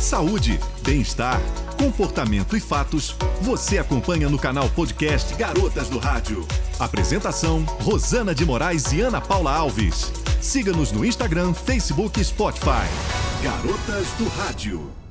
Saúde, bem-estar, comportamento e fatos, você acompanha no canal podcast Garotas do Rádio. Apresentação: Rosana de Moraes e Ana Paula Alves. Siga-nos no Instagram, Facebook e Spotify. Garotas do Rádio.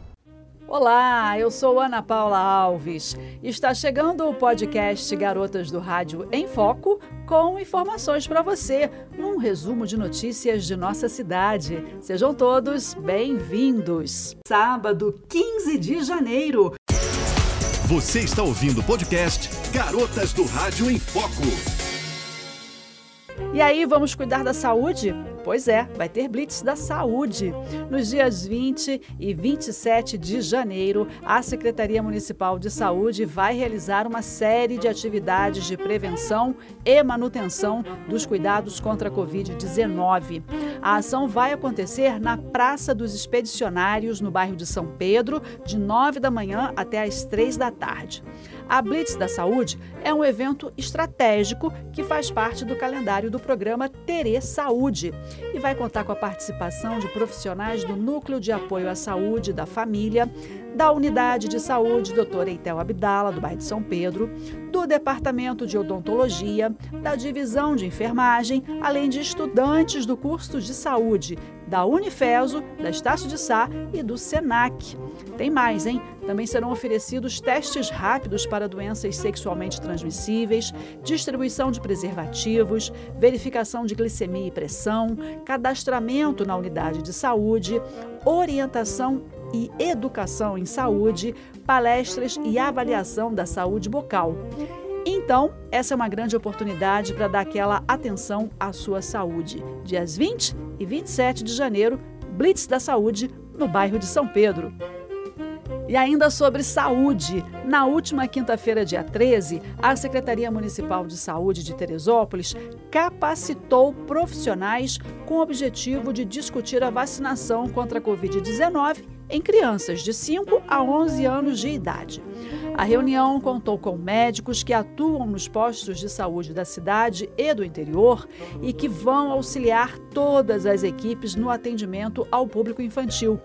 Olá, eu sou Ana Paula Alves. Está chegando o podcast Garotas do Rádio em Foco com informações para você, num resumo de notícias de nossa cidade. Sejam todos bem-vindos. Sábado, 15 de janeiro. Você está ouvindo o podcast Garotas do Rádio em Foco. E aí, vamos cuidar da saúde? Pois é, vai ter Blitz da Saúde. Nos dias 20 e 27 de janeiro, a Secretaria Municipal de Saúde vai realizar uma série de atividades de prevenção e manutenção dos cuidados contra a Covid-19. A ação vai acontecer na Praça dos Expedicionários, no bairro de São Pedro, de 9 da manhã até às 3 da tarde. A Blitz da Saúde é um evento estratégico que faz parte do calendário do programa Terê Saúde e vai contar com a participação de profissionais do Núcleo de Apoio à Saúde da Família, da Unidade de Saúde Dr. Eitel Abdala, do bairro de São Pedro, do Departamento de Odontologia, da Divisão de Enfermagem, além de estudantes do curso de saúde da Unifeso, da Estácio de Sá e do SENAC. Tem mais, hein? Também serão oferecidos testes rápidos para doenças sexualmente transmissíveis, distribuição de preservativos, verificação de glicemia e pressão, cadastramento na unidade de saúde, orientação e educação em saúde, palestras e avaliação da saúde bucal. Então, essa é uma grande oportunidade para dar aquela atenção à sua saúde. Dias 20 e 27 de janeiro, Blitz da Saúde, no bairro de São Pedro. E ainda sobre saúde, na última quinta-feira, dia 13, a Secretaria Municipal de Saúde de Teresópolis capacitou profissionais com o objetivo de discutir a vacinação contra a Covid-19 em crianças de 5 a 11 anos de idade. A reunião contou com médicos que atuam nos postos de saúde da cidade e do interior e que vão auxiliar todas as equipes no atendimento ao público infantil.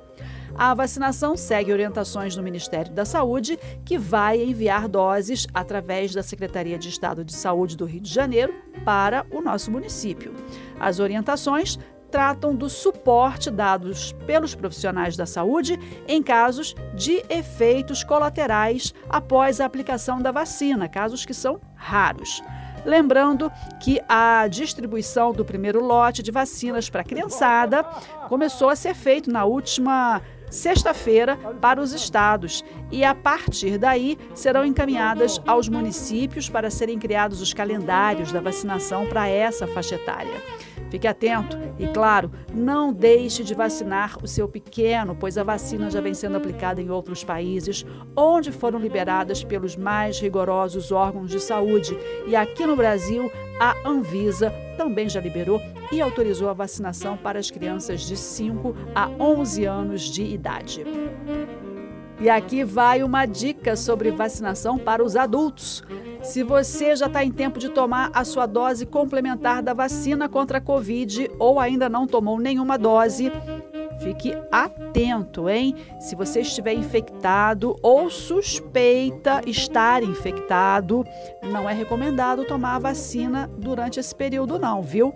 A vacinação segue orientações do Ministério da Saúde, que vai enviar doses através da Secretaria de Estado de Saúde do Rio de Janeiro para o nosso município. As orientações tratam do suporte dados pelos profissionais da saúde em casos de efeitos colaterais após a aplicação da vacina, casos que são raros. Lembrando que a distribuição do primeiro lote de vacinas para a criançada começou a ser feito na última sexta-feira para os estados e, a partir daí, serão encaminhadas aos municípios para serem criados os calendários da vacinação para essa faixa etária. Fique atento e, claro, não deixe de vacinar o seu pequeno, pois a vacina já vem sendo aplicada em outros países, onde foram liberadas pelos mais rigorosos órgãos de saúde. E aqui no Brasil, a Anvisa também já liberou e autorizou a vacinação para as crianças de 5 a 11 anos de idade. E aqui vai uma dica sobre vacinação para os adultos. Se você já está em tempo de tomar a sua dose complementar da vacina contra a Covid ou ainda não tomou nenhuma dose, Fique atento, hein? Se você estiver infectado ou suspeita estar infectado, não é recomendado tomar a vacina durante esse período, não, viu?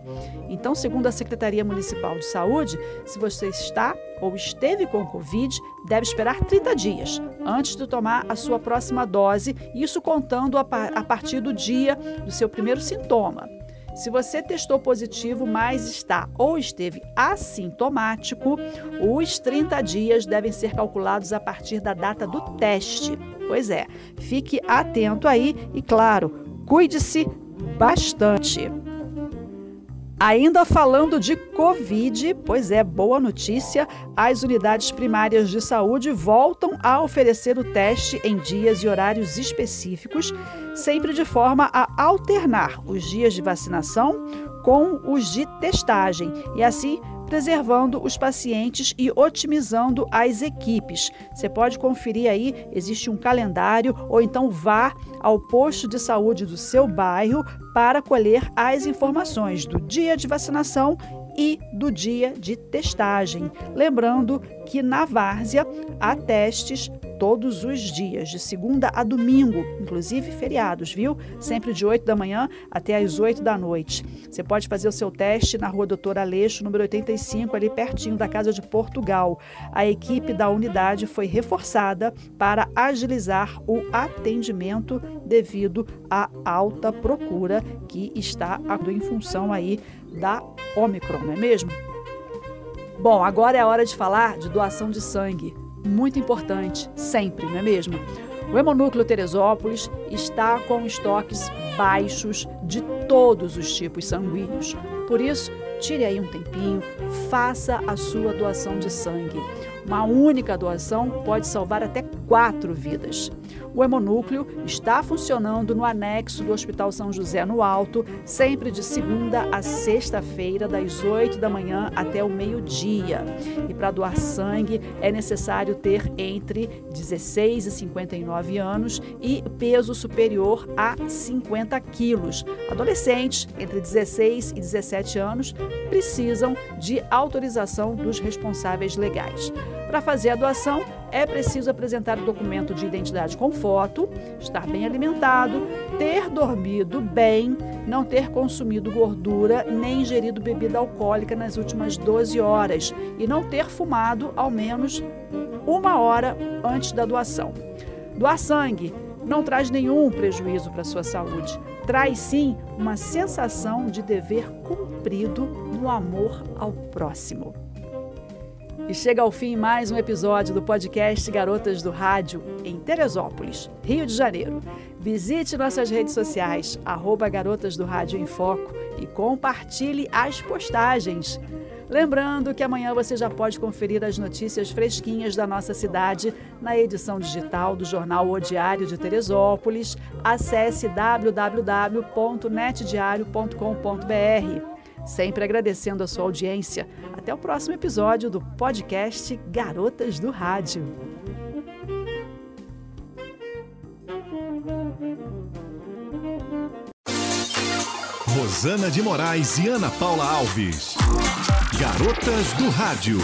Então, segundo a Secretaria Municipal de Saúde, se você está ou esteve com Covid, deve esperar 30 dias antes de tomar a sua próxima dose, isso contando a, partir do dia do seu primeiro sintoma. Se você testou positivo, mas está ou esteve assintomático, os 30 dias devem ser calculados a partir da data do teste. Pois é, fique atento aí e, claro, cuide-se bastante. Ainda falando de Covid, pois é, boa notícia, as unidades primárias de saúde voltam a oferecer o teste em dias e horários específicos, sempre de forma a alternar os dias de vacinação com os de testagem e assim preservando os pacientes e otimizando as equipes. Você pode conferir aí, existe um calendário ou então vá ao posto de saúde do seu bairro para colher as informações do dia de vacinação e do dia de testagem. Lembrando que na várzea há testes todos os dias, de segunda a domingo, inclusive feriados, viu? Sempre de 8 da manhã até as 8 da noite. Você pode fazer o seu teste na rua Doutor Aleixo, número 85, ali pertinho da Casa de Portugal. A equipe da unidade foi reforçada para agilizar o atendimento devido à alta procura que está em função aí da Omicron, não é mesmo? Bom, agora é a hora de falar de doação de sangue muito importante, sempre, não é mesmo? O Hemonúcleo Teresópolis está com estoques baixos de todos os tipos sanguíneos. Por isso, tire aí um tempinho, faça a sua doação de sangue. Uma única doação pode salvar até quatro vidas. O hemonúcleo está funcionando no anexo do Hospital São José no Alto, sempre de segunda a sexta-feira, das 8 da manhã até o meio-dia. E para doar sangue é necessário ter entre 16 e 59 anos e peso superior a 50 quilos. Adolescentes entre 16 e 17 anos precisam de autorização dos responsáveis legais. Para fazer a doação, é preciso apresentar o documento de identidade com foto, estar bem alimentado, ter dormido bem, não ter consumido gordura nem ingerido bebida alcoólica nas últimas 12 horas e não ter fumado ao menos uma hora antes da doação. Doar sangue não traz nenhum prejuízo para sua saúde. Traz sim uma sensação de dever cumprido no amor ao próximo. E chega ao fim mais um episódio do podcast Garotas do Rádio em Teresópolis, Rio de Janeiro. Visite nossas redes sociais, arroba Garotas do Rádio em Foco e compartilhe as postagens. Lembrando que amanhã você já pode conferir as notícias fresquinhas da nossa cidade na edição digital do jornal O Diário de Teresópolis. Acesse www.netdiario.com.br sempre agradecendo a sua audiência. Até o próximo episódio do podcast Garotas do Rádio. Rosana de Moraes e Ana Paula Alves. Garotas do Rádio.